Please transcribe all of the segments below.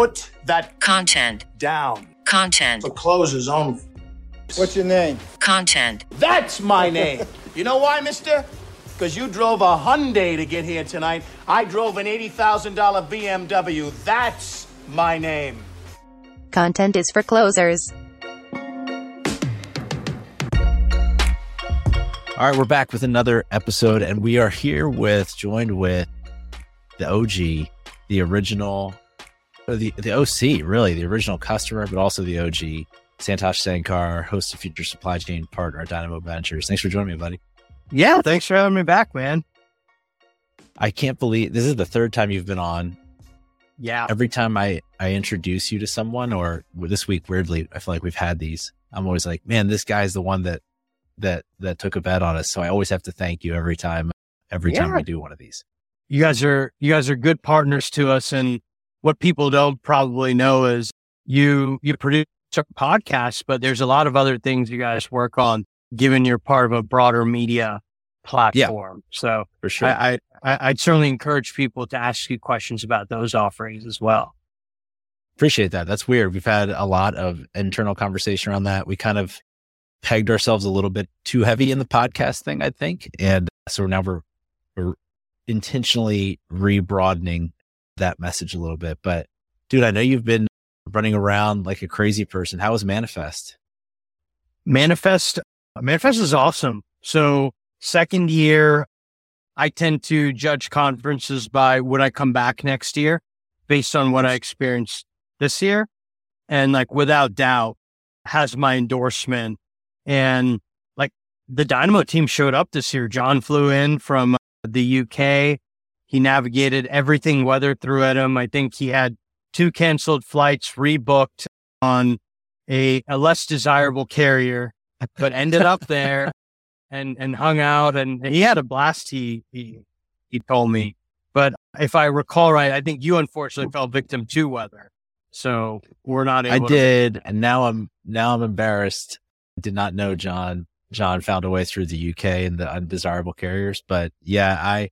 Put that content, down. content, For closers only. What's your name? content, That's my name. you know why, mister? Because you drove a Hyundai to get here tonight. I drove an $80,000 BMW. That's my name. Content is for closers. All right, we're back with another episode, and we are here with joined with the OG, the original, or the the OC, really the original customer, but also the OG, Santosh Sankar, host of Future Supply Chain Partner at Dynamo Ventures. Thanks for joining me, buddy. Yeah, thanks for having me back, man. I can't believe this is the third time you've been on. Yeah. Every time I I introduce you to someone, or this week, weirdly, I feel like we've had these. I'm always like, man, this guy's the one that that that took a bet on us. So I always have to thank you every time, every time we do one of these. You guys are you guys are good partners to us and what people don't probably know is you you produce a podcast, but there's a lot of other things you guys work on given you're part of a broader media platform. Yeah, So For sure. I, I I I'd certainly encourage people to ask you questions about those offerings as well. Appreciate that. That's weird. We've had a lot of internal conversation around that. We kind of pegged ourselves a little bit too heavy in the podcast thing, I think. And so now we're, we're intentionally rebroadening that message a little bit. But dude, I know you've been running around like a crazy person. How was Manifest? Manifest, Manifest is awesome. So second year, I tend to judge conferences by would I come back next year based on what I experienced this year. And like without doubt has my endorsement. And like the Dynamo team showed up this year. John flew in from the UK. He navigated everything weather through at him. I think he had two canceled flights rebooked on a, a less desirable carrier, but ended up there and, and hung out and he had a blast. He, he, he told me, but if I recall right, I think you unfortunately fell victim to weather. So we're not able I to- did. And now I'm, now I'm embarrassed. I did not know John. John found a way through the UK and the undesirable carriers. But yeah, I,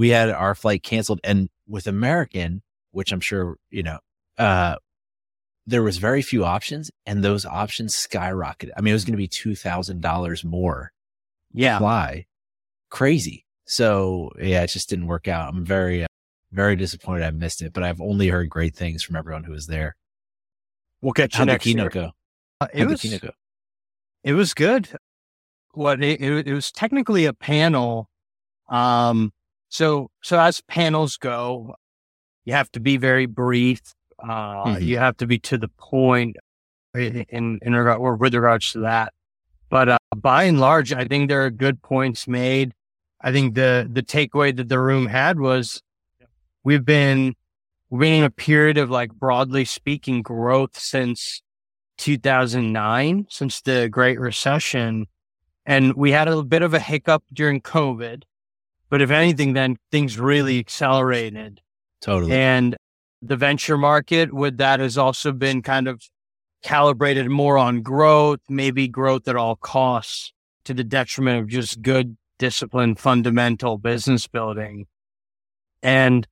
we had our flight canceled and with American, which I'm sure, you know, uh, there was very few options and those options skyrocketed. I mean, it was going to be $2,000 more yeah. fly. Crazy. So yeah, it just didn't work out. I'm very, uh, very disappointed I missed it, but I've only heard great things from everyone who was there. We'll catch you How'd the next year. keynote go? Uh, It How'd was, go? it was good. What it, it, it was technically a panel. Um, so, so as panels go, you have to be very brief. Uh, Mhm. you have to be to the point in, in, in regard or with regards to that. But, uh, by and large, I think there are good points made. I think the, the takeaway that the room had was we've been, we've been in a period of like broadly speaking growth since 2009 since the Great Recession. And we had a bit of a hiccup during COVID. But if anything, then things really accelerated. Totally. And the venture market with that has also been kind of calibrated more on growth, maybe growth at all costs to the detriment of just good, disciplined, fundamental business building. And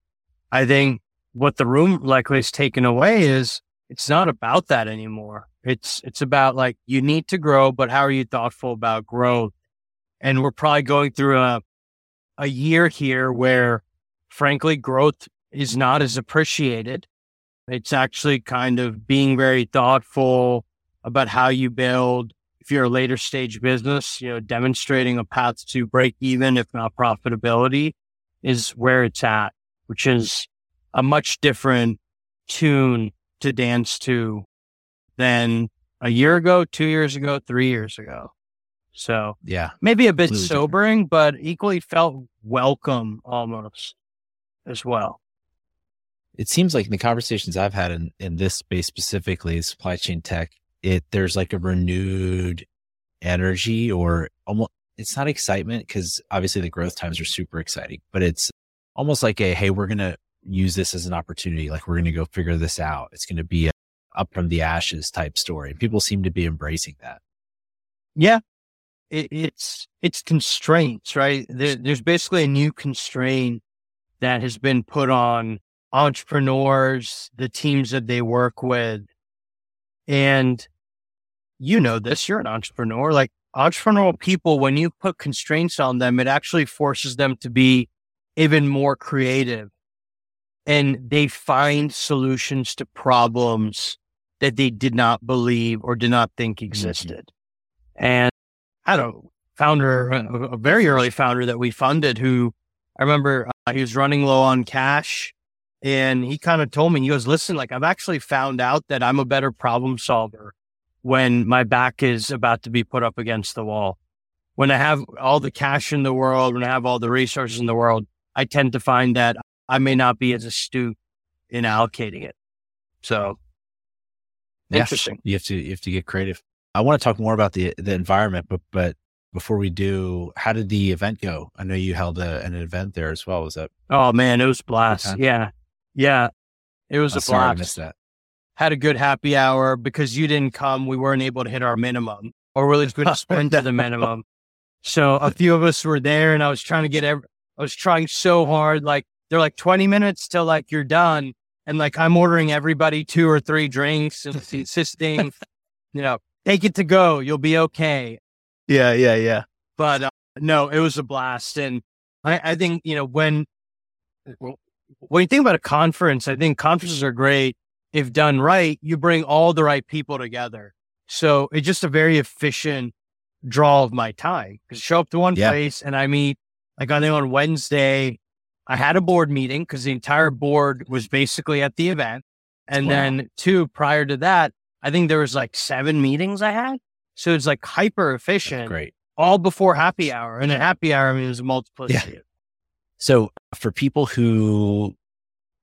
I think what the room likely has taken away is it's not about that anymore. It's, it's about like, you need to grow, but how are you thoughtful about growth? And we're probably going through a, a year here where frankly, growth is not as appreciated. It's actually kind of being very thoughtful about how you build. If you're a later stage business, you know, demonstrating a path to break even, if not profitability is where it's at, which is a much different tune to dance to than a year ago, two years ago, three years ago. So yeah. maybe a bit different. sobering, but equally felt welcome almost as well. It seems like in the conversations I've had in, in this space specifically, supply chain tech, it there's like a renewed energy or almost it's not excitement because obviously the growth times are super exciting, but it's almost like a hey, we're gonna use this as an opportunity. Like we're gonna go figure this out. It's gonna be a up from the ashes type story. And people seem to be embracing that. Yeah. It, it's, it's constraints, right? There, there's basically a new constraint that has been put on entrepreneurs, the teams that they work with. And you know this, you're an entrepreneur. Like entrepreneurial people, when you put constraints on them, it actually forces them to be even more creative. And they find solutions to problems that they did not believe or did not think mm-hmm. existed. Mm-hmm. And I don't founder, a, very early founder that we funded who I remember uh, he was running low on cash and he kind of told me, he goes, listen, like I've actually found out that I'm a better problem solver when my back is about to be put up against the wall. When I have all the cash in the world, when I have all the resources in the world, I tend to find that I may not be as astute in allocating it. So interesting. You have to you have to get creative. I want to talk more about the the environment, but but before we do, how did the event go? I know you held a, an event there as well. Was that? Oh man, it was blast. Yeah, yeah, it was I'm a sorry blast. I missed that. Had a good happy hour because you didn't come. We weren't able to hit our minimum, or really good sprint to the minimum. So a few of us were there, and I was trying to get every. I was trying so hard. Like they're like twenty minutes till like you're done, and like I'm ordering everybody two or three drinks and insisting, you know, take it to go. You'll be okay. Yeah, yeah, yeah. But uh, no, it was a blast. And I, I think, you know, when, when you think about a conference, I think conferences are great. If done right, you bring all the right people together. So it's just a very efficient draw of my time because show up to one yeah. place and I meet like I think on Wednesday, I had a board meeting because the entire board was basically at the event. And wow. then two prior to that, I think there was like seven meetings I had. So it's like hyper efficient. Great. All before happy hour. And a happy hour, I mean, it was a multiplicity. Yeah. So for people who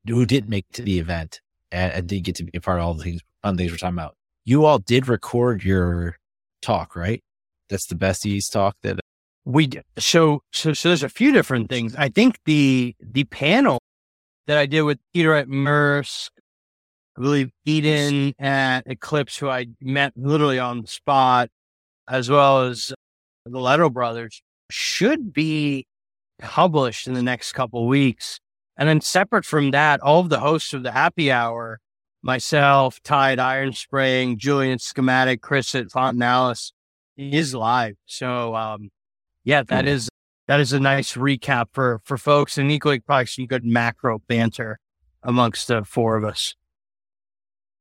who didn't make to the event and, and didn't get to be a part of all the things fun things we're talking about, you all did record your talk, right? That's the besties talk that we did. So so so there's a few different things. I think the the panel that I did with Peter at Maersk, I believe Eden at Eclipse, who I met literally on the spot, as well as the Leto brothers, should be published in the next couple weeks. And then separate from that, all of the hosts of the happy hour, myself, Tide, Ironspring, Julian Schematic, Chris at Fontinalis, is live. So, um, yeah, that is that is a nice recap for for folks and equally probably some good macro banter amongst the four of us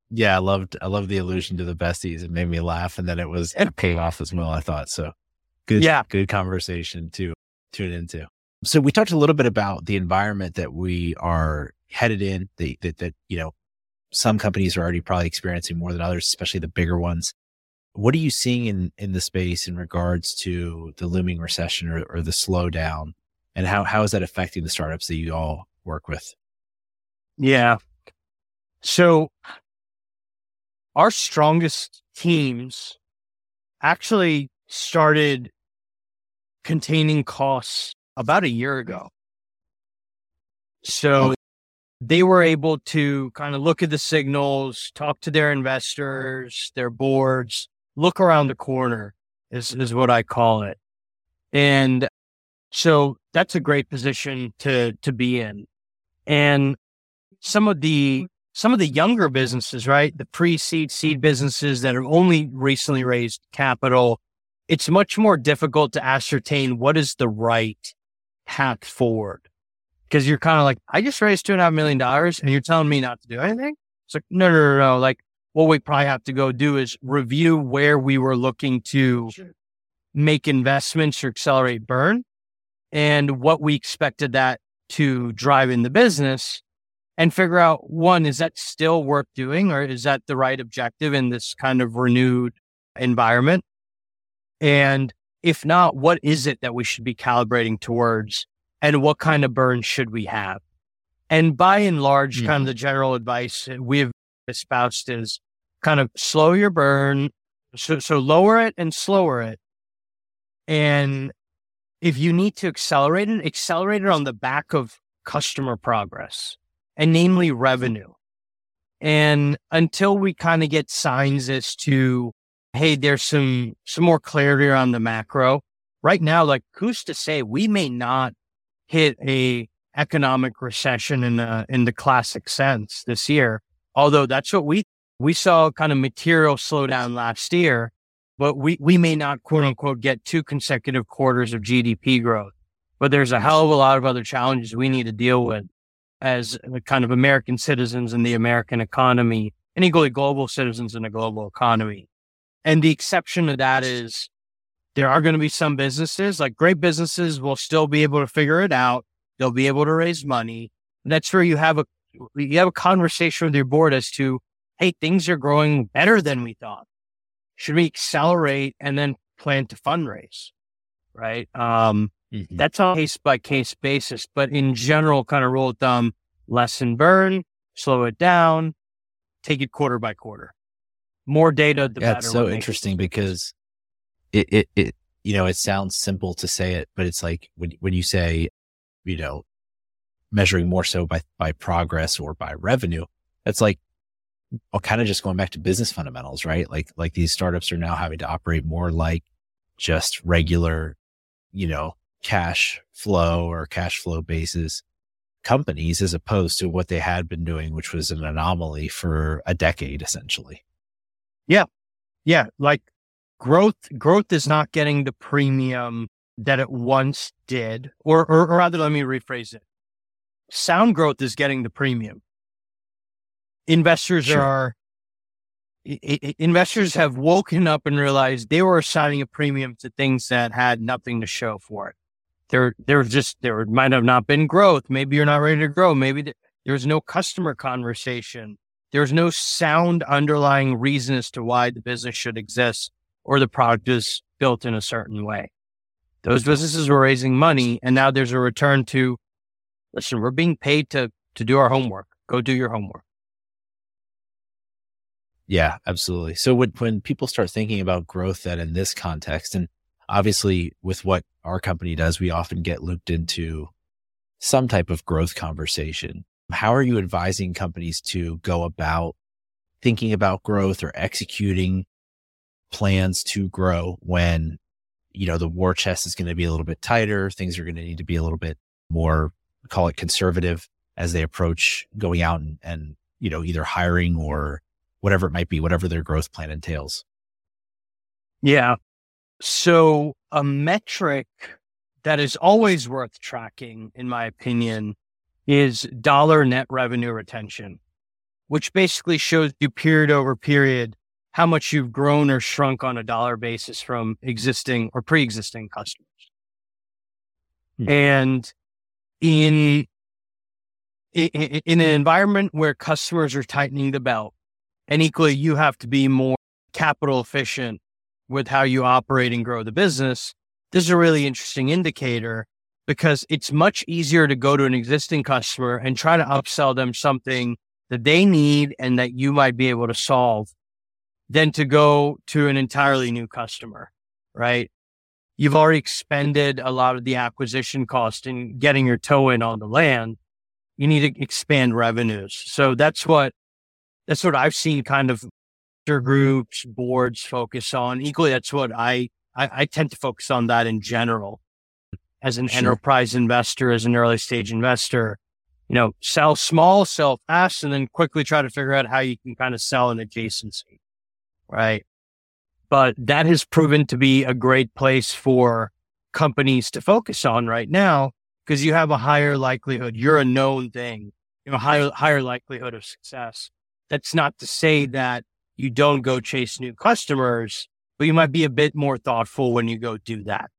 yeah, I loved I loved the allusion to the besties. It made me laugh, and then it was it paid off as well. I thought so. Good, yeah, good conversation to tune into. So we talked a little bit about the environment that we are headed in. The, that that you know, some companies are already probably experiencing more than others, especially the bigger ones. What are you seeing in in the space in regards to the looming recession or, or the slowdown, and how how is that affecting the startups that you all work with? Yeah. So our strongest teams actually started containing costs about a year ago. So oh. they were able to kind of look at the signals, talk to their investors, their boards, look around the corner is, is what I call it. And so that's a great position to, to be in. And some of the some of the younger businesses, right? The pre seed seed businesses that have only recently raised capital, it's much more difficult to ascertain what is the right path forward. Cause you're kind of like, I just raised two and a half million dollars and you're telling me not to do anything. It's like, no, no, no, no. Like what we probably have to go do is review where we were looking to make investments or accelerate burn and what we expected that to drive in the business and figure out one, is that still worth doing or is that the right objective in this kind of renewed environment? And if not, what is it that we should be calibrating towards and what kind of burn should we have? And by and large, hmm. kind of the general advice we've espoused is kind of slow your burn. So, so lower it and slower it. And if you need to accelerate it, accelerate it on the back of customer progress and namely revenue. And until we kind of get signs as to, hey, there's some, some more clarity around the macro right now, like who's to say we may not hit a economic recession in the in the classic sense this year. Although that's what we we saw kind of material slowdown last year, but we we may not quote unquote get two consecutive quarters of GDP growth. But there's a hell of a lot of other challenges we need to deal with as kind of American citizens in the American economy and equally global citizens in the global economy. And the exception to that is there are going to be some businesses, like great businesses, will still be able to figure it out. They'll be able to raise money. And that's where you have a you have a conversation with your board as to, hey, things are growing better than we thought. Should we accelerate and then plan to fundraise? Right. Um, mm-hmm. That's on case by case basis. But in general, kind of rule of thumb, lesson burn, slow it down, take it quarter by quarter. More data, the yeah, better. It's so interesting because it, it, it, you know, it sounds simple to say it, but it's like when, when you say, you know, measuring more so by, by progress or by revenue, it's like, well, kind of just going back to business fundamentals, right? Like, like these startups are now having to operate more like just regular, you know, cash flow or cash flow basis companies as opposed to what they had been doing, which was an anomaly for a decade, essentially. Yeah. Yeah. Like growth growth is not getting the premium that it once did or, or, or rather let me rephrase it sound growth is getting the premium investors sure. are investors have woken up and realized they were assigning a premium to things that had nothing to show for it there there just there might have not been growth maybe you're not ready to grow maybe there's no customer conversation there's no sound underlying reason as to why the business should exist or the product is built in a certain way. Those businesses were raising money and now there's a return to listen, we're being paid to to do our homework. Go do your homework. Yeah, absolutely. So when when people start thinking about growth that in this context, and obviously with what our company does, we often get looped into some type of growth conversation. How are you advising companies to go about thinking about growth or executing plans to grow when, you know, the war chest is going to be a little bit tighter. Things are going to need to be a little bit more, call it conservative as they approach going out and, and, you know, either hiring or whatever it might be, whatever their growth plan entails. Yeah. So a metric that is always worth tracking, in my opinion, is dollar net revenue retention, which basically shows you period over period how much you've grown or shrunk on a dollar basis from existing or pre-existing customers. Hmm. And in, in in an environment where customers are tightening the belt, and equally you have to be more capital efficient with how you operate and grow the business. This is a really interesting indicator because it's much easier to go to an existing customer and try to upsell them something that they need and that you might be able to solve than to go to an entirely new customer, right? You've already expended a lot of the acquisition cost in getting your toe in on the land. You need to expand revenues. So that's what, that's what I've seen kind of groups, boards focus on. Equally, that's what I, I, I tend to focus on that in general as an sure. enterprise investor, as an early stage investor. You know, sell small, sell fast, and then quickly try to figure out how you can kind of sell an adjacency right? But that has proven to be a great place for companies to focus on right now because you have a higher likelihood. You're a known thing, you know, higher, higher likelihood of success. That's not to say that you don't go chase new customers, but you might be a bit more thoughtful when you go do that.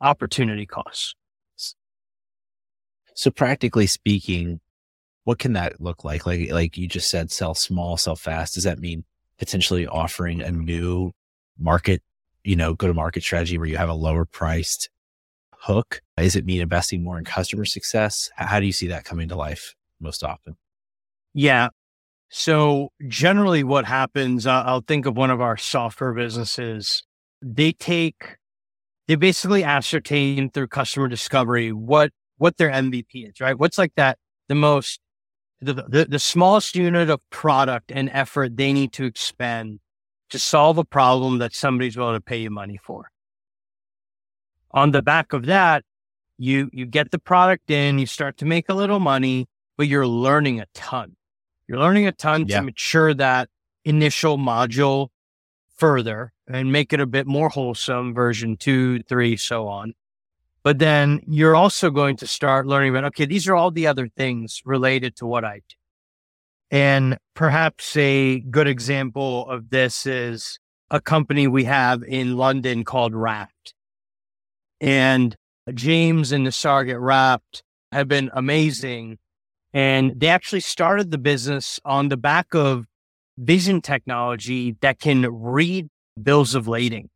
Opportunity costs. So practically speaking, what can that look like? Like, like you just said, sell small, sell fast. Does that mean potentially offering a new market, you know, go to market strategy where you have a lower priced hook? Is it mean investing more in customer success? How do you see that coming to life most often? Yeah. So generally what happens, I'll think of one of our software businesses. They take, they basically ascertain through customer discovery what, what their MVP is, right? What's like that, the most the, the, the smallest unit of product and effort they need to expend to solve a problem that somebody's willing to pay you money for. On the back of that, You you get the product in, you start to make a little money, but you're learning a ton. You're learning a ton Yeah. to mature that initial module further and make it a bit more wholesome, version two, three, so on. But then you're also going to start learning about, okay, these are all the other things related to what I do. And perhaps a good example of this is a company we have in London called Raft. And James and Nassar at Raft have been amazing. And they actually started the business on the back of vision technology that can read bills of lading.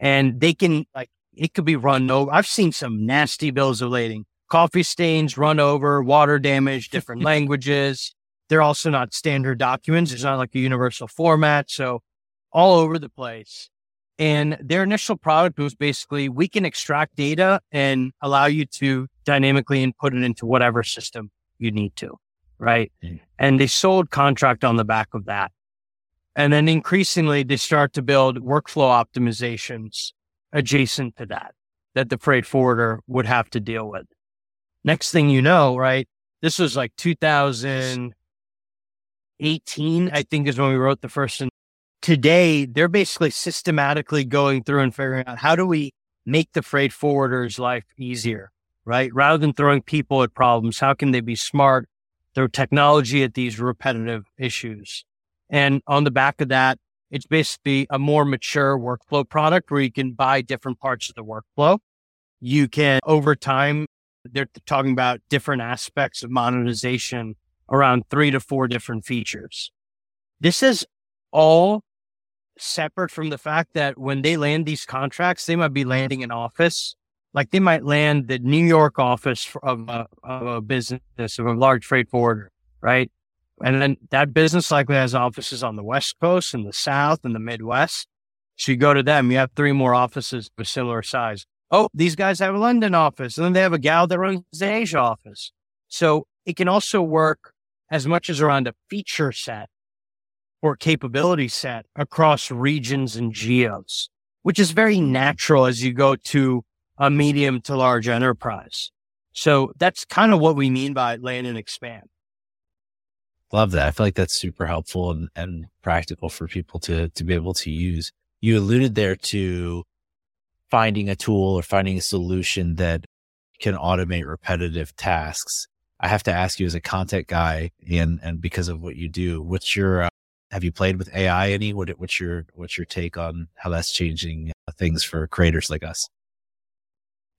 And they can like it could be run over. I've seen some nasty bills of lading, coffee stains, run over, water damage, different languages. They're also not standard documents. It's not like a universal format. So all over the place. And their initial product was basically we can extract data and allow you to dynamically input it into whatever system you need to. Right. Mm. And they sold contract on the back of that. And then increasingly they start to build workflow optimizations adjacent to that, that the freight forwarder would have to deal with. Next thing you know, right? This was like 2018, I think is when we wrote the first. And today they're basically systematically going through and figuring out how do we make the freight forwarder's life easier, right? Rather than throwing people at problems, how can they be smart, throw technology at these repetitive issues? And on the back of that, it's basically a more mature workflow product where you can buy different parts of the workflow. You can, over time, they're talking about different aspects of monetization around three to four different features. This is all separate from the fact that when they land these contracts, they might be landing an office. Like they might land the New York office of a, of a business, of a large freight forwarder, right? And then that business likely has offices on the West Coast and the South and the Midwest. So you go to them, you have three more offices of similar size. Oh, these guys have a London office, and then they have a gal that runs the Asia office. So it can also work as much as around a feature set or capability set across regions and geos, which is very natural as you go to a medium to large enterprise. So that's kind of what we mean by land and expand. Love that. I feel like that's super helpful and, and practical for people to, to be able to use. You alluded there to finding a tool or finding a solution that can automate repetitive tasks. I have to ask you as a content guy and, and because of what you do, what's your, uh, have you played with AI any? What, what's your, what's your take on how that's changing things for creators like us?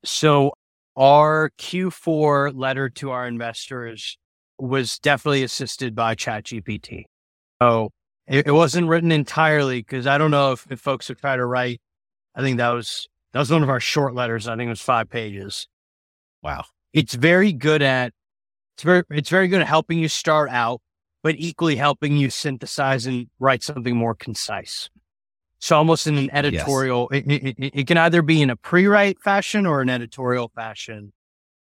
So our Q4 letter to our investors was definitely assisted by ChatGPT. So it, it wasn't written entirely because I don't know if, if folks have tried to write. I think that was that was one of our short letters. I think it was five pages. Wow. It's very good at it's very it's very good at helping you start out, but equally helping you synthesize and write something more concise. So almost in an editorial, it, it, it, it can either be in a pre-write fashion or an editorial fashion.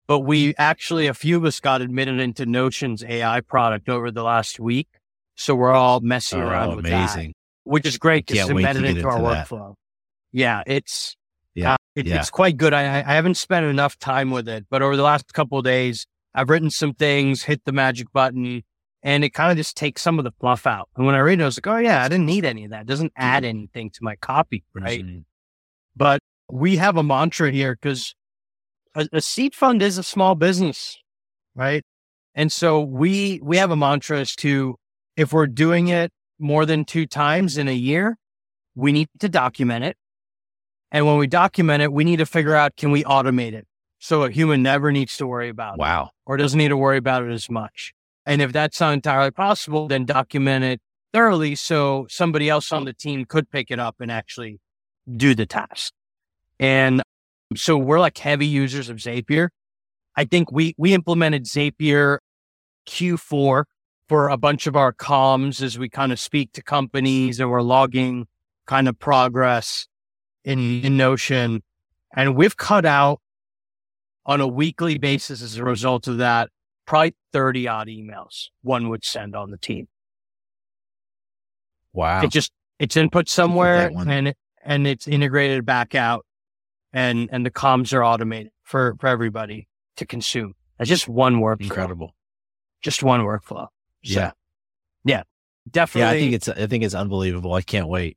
But we actually, a few of us got admitted into Notion's AI product over the last week. So we're all messing around Oh, with amazing. that, which is great because it's to embedded get into our that. workflow. Yeah, it's Yeah, uh, it- yeah. it's quite good. I, I I haven't spent enough time with it, but over the last couple of days, I've written some things, hit the magic button, and it kind of just takes some of the fluff out. And when I read it, I was like, oh yeah, I didn't need any of that. It doesn't add mm-hmm. anything to my copy, right? But we have a mantra here because a, a seed fund is a small business, right? And so we we have a mantra as to if we're doing it more than two times in a year, we need to document it. And when we document it, we need to figure out can we automate it so a human never needs to worry about it Wow. or doesn't need to worry about it as much. And if that's not entirely possible, then document it thoroughly so somebody else on the team could pick it up and actually do the task. And so we're like heavy users of Zapier. I think we we implemented Zapier Q4 for a bunch of our comms as we kind of speak to companies and we're logging kind of progress in, in Notion. And we've cut out on a weekly basis as a result of that, probably 30 odd emails one would send on the team. Wow. It just, it's input somewhere and, it, and it's integrated back out and, and the comms are automated for, for everybody to consume. That's just one workflow. Incredible. Just one workflow. So, Yeah. Yeah. Definitely. Yeah. I think it's, I think it's unbelievable. I can't wait.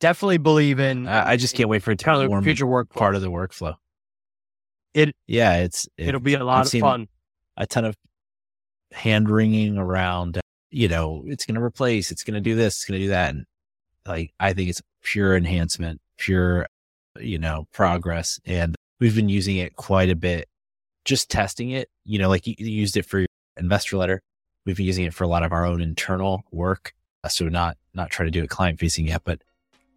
definitely believe in I, I just can't wait for it to form future work. part of the workflow. It- yeah, it's, it, It'll be a lot I've of seen- fun. A ton of hand wringing around, you know, it's going to replace, it's going to do this, it's going to do that. And like, I think it's pure enhancement, pure, you know, progress. And we've been using it quite a bit, just testing it, you know, like you, used it for your investor letter. We've been using it for a lot of our own internal work. Uh, So not, not trying to do it client facing yet, but,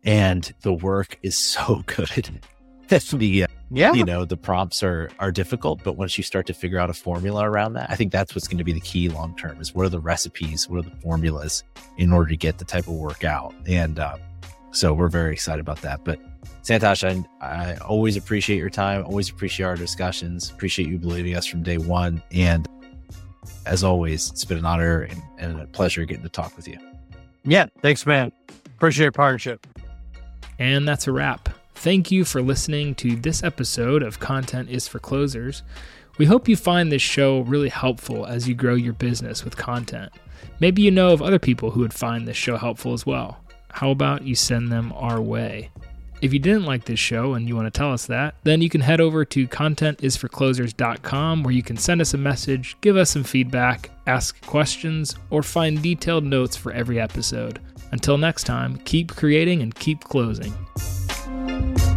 and the work is so good. That's the, uh, Yeah. you know the prompts are are difficult but once you start to figure out a formula around that i think that's what's going to be the key long term is what are the recipes what are the formulas in order to get the type of work out and uh, so we're very excited about that but santosh I, I always appreciate your time always appreciate our discussions appreciate you believing us from day one and as always it's been an honor and, and a pleasure getting to talk with you Yeah. Thanks, man. Appreciate your partnership. And that's a wrap. Thank you for listening to this episode of Content is for Closers. We hope you find this show really helpful as you grow your business with content. Maybe you know of other people who would find this show helpful as well. How about you send them our way? If you didn't like this show and you want to tell us that, then you can head over to contentisforclosers.com where you can send us a message, give us some feedback, ask questions, or find detailed notes for every episode. Until next time, keep creating and keep closing you